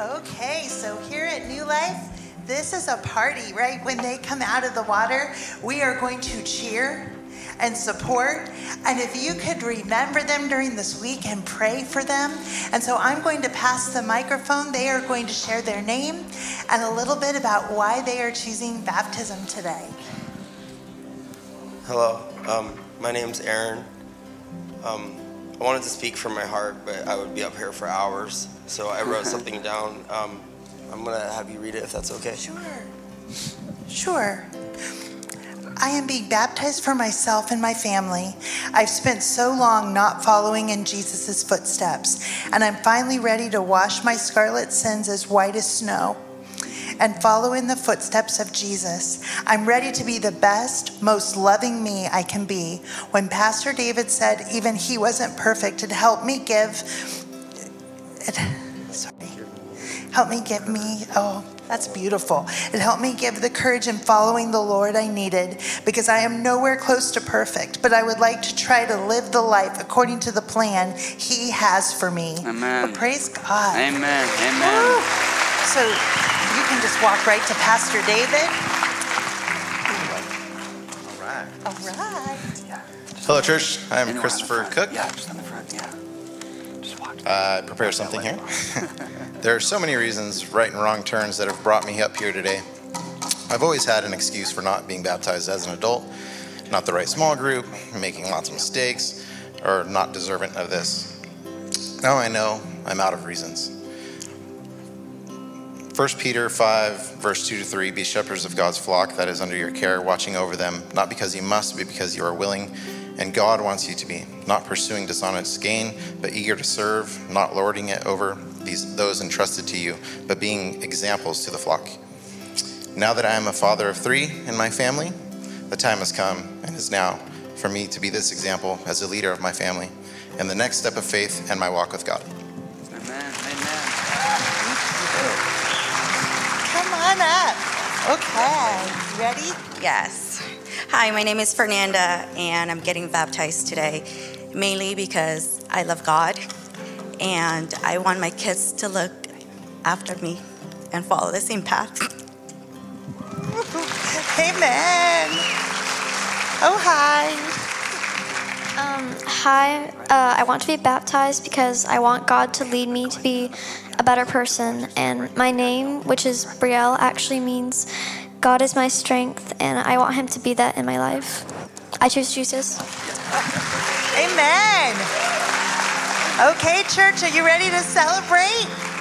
Okay, so here at New Life, this is a party, right? When they come out of the water, we are going to cheer and support. And if you could remember them during this week and pray for them. And so I'm going to pass the microphone. They are going to share their name and a little bit about why they are choosing baptism today. Hello, um, my name's Aaron. Um, I wanted to speak from my heart, but I would be up here for hours. So I wrote something down. Um, I'm going to have you read it if that's okay. Sure. Sure. I am being baptized for myself and my family. I've spent so long not following in Jesus' footsteps, and I'm finally ready to wash my scarlet sins as white as snow and follow in the footsteps of Jesus. I'm ready to be the best, most loving me I can be. When Pastor David said even he wasn't perfect, it helped me give it sorry. Help me give me oh that's beautiful. It helped me give the courage in following the Lord I needed because I am nowhere close to perfect, but I would like to try to live the life according to the plan He has for me. Amen. But praise God. Amen. Amen. Woo. So you can just walk right to Pastor David. All right. All right. Hello, church. I'm Anywhere on the Christopher front. Cook. Yeah, Uh, prepare something here. there are so many reasons, right and wrong turns, that have brought me up here today. I've always had an excuse for not being baptized as an adult, not the right small group, making lots of mistakes, or not deserving of this. Now I know I'm out of reasons. 1 Peter 5, verse 2 to 3 Be shepherds of God's flock that is under your care, watching over them, not because you must, but because you are willing, and God wants you to be, not pursuing dishonest gain, but eager to serve, not lording it over these, those entrusted to you, but being examples to the flock. Now that I am a father of three in my family, the time has come and is now for me to be this example as a leader of my family and the next step of faith and my walk with God. Amen. Amen. Come on up. Okay. Ready? Yes. Hi, my name is Fernanda, and I'm getting baptized today mainly because I love God and I want my kids to look after me and follow the same path. Amen. Oh, hi. Um, hi, uh, I want to be baptized because I want God to lead me to be a better person. And my name, which is Brielle, actually means God is my strength, and I want Him to be that in my life. I choose Jesus. Amen. Okay, church, are you ready to celebrate?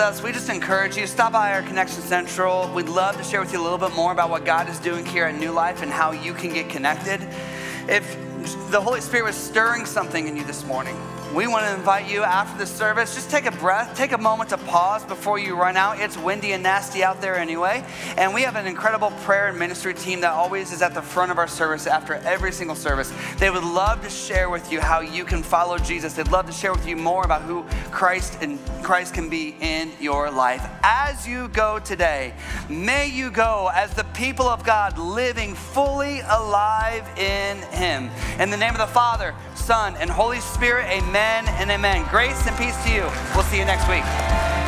Us, we just encourage you stop by our Connection Central. We'd love to share with you a little bit more about what God is doing here at New Life and how you can get connected. If the Holy Spirit was stirring something in you this morning, we want to invite you after the service. Just take a breath, take a moment to pause before you run out. It's windy and nasty out there anyway. And we have an incredible prayer and ministry team that always is at the front of our service after every single service. They would love to share with you how you can follow Jesus. They'd love to share with you more about who Christ and Christ can be in your life. As you go today, may you go as the people of God living fully alive in Him. In the name of the Father, Son, and Holy Spirit, amen and amen. Grace and peace to you. We'll see you next week.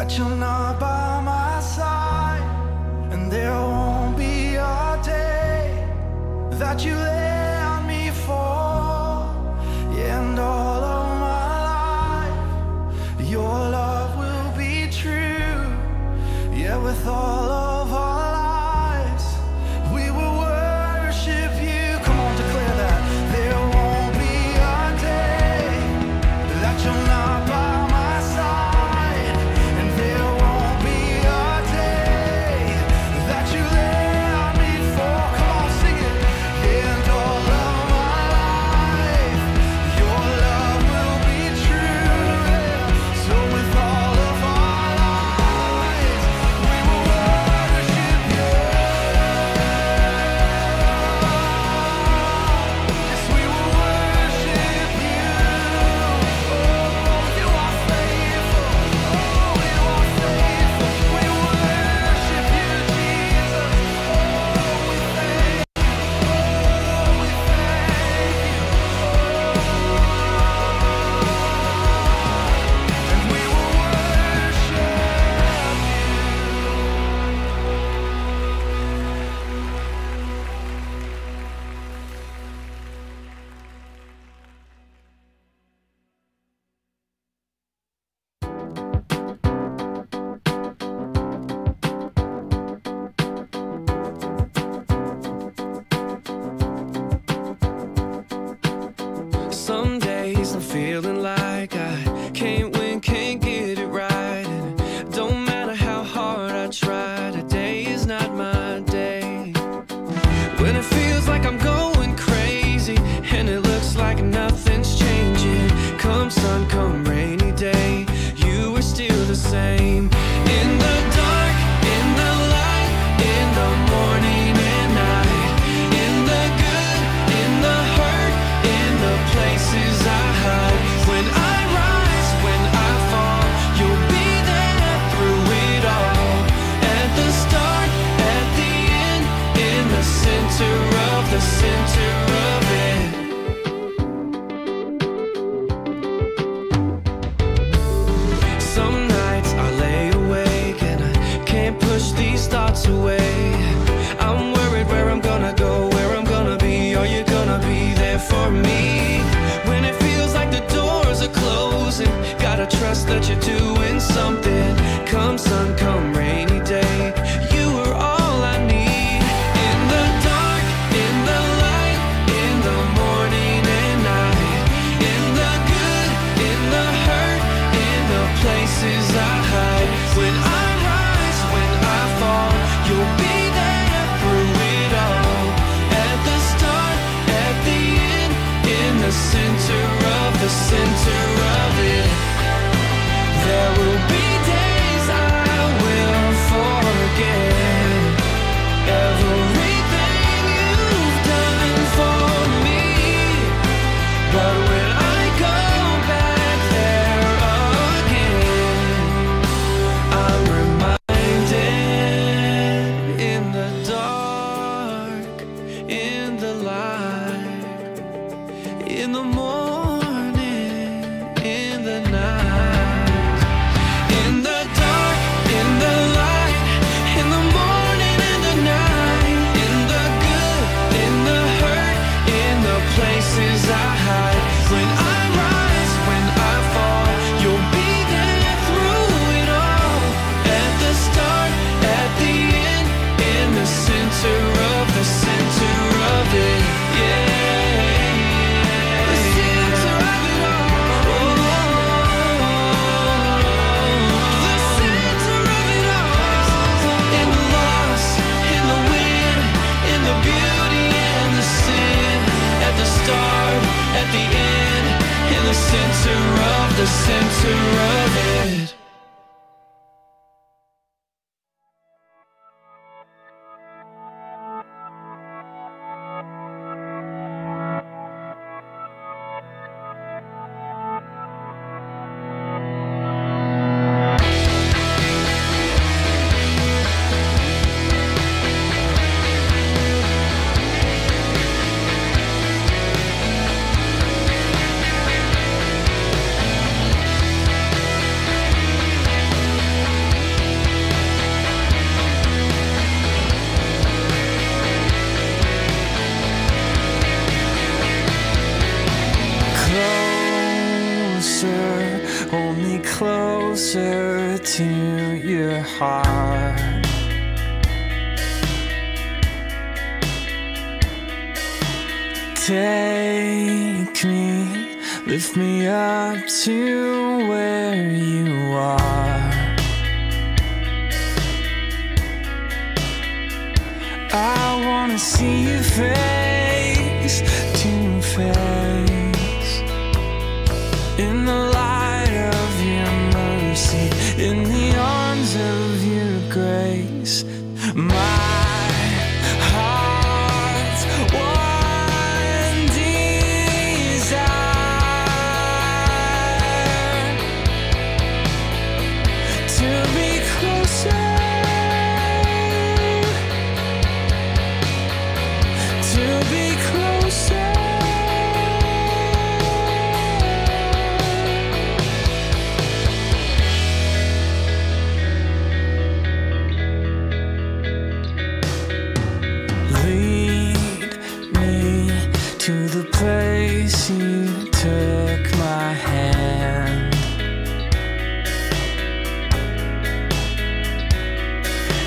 that you're not by my side, and there won't be a day that you.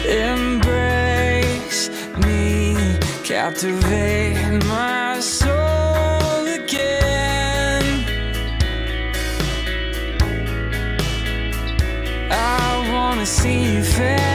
Embrace me, captivate my soul again. I wanna see you fail.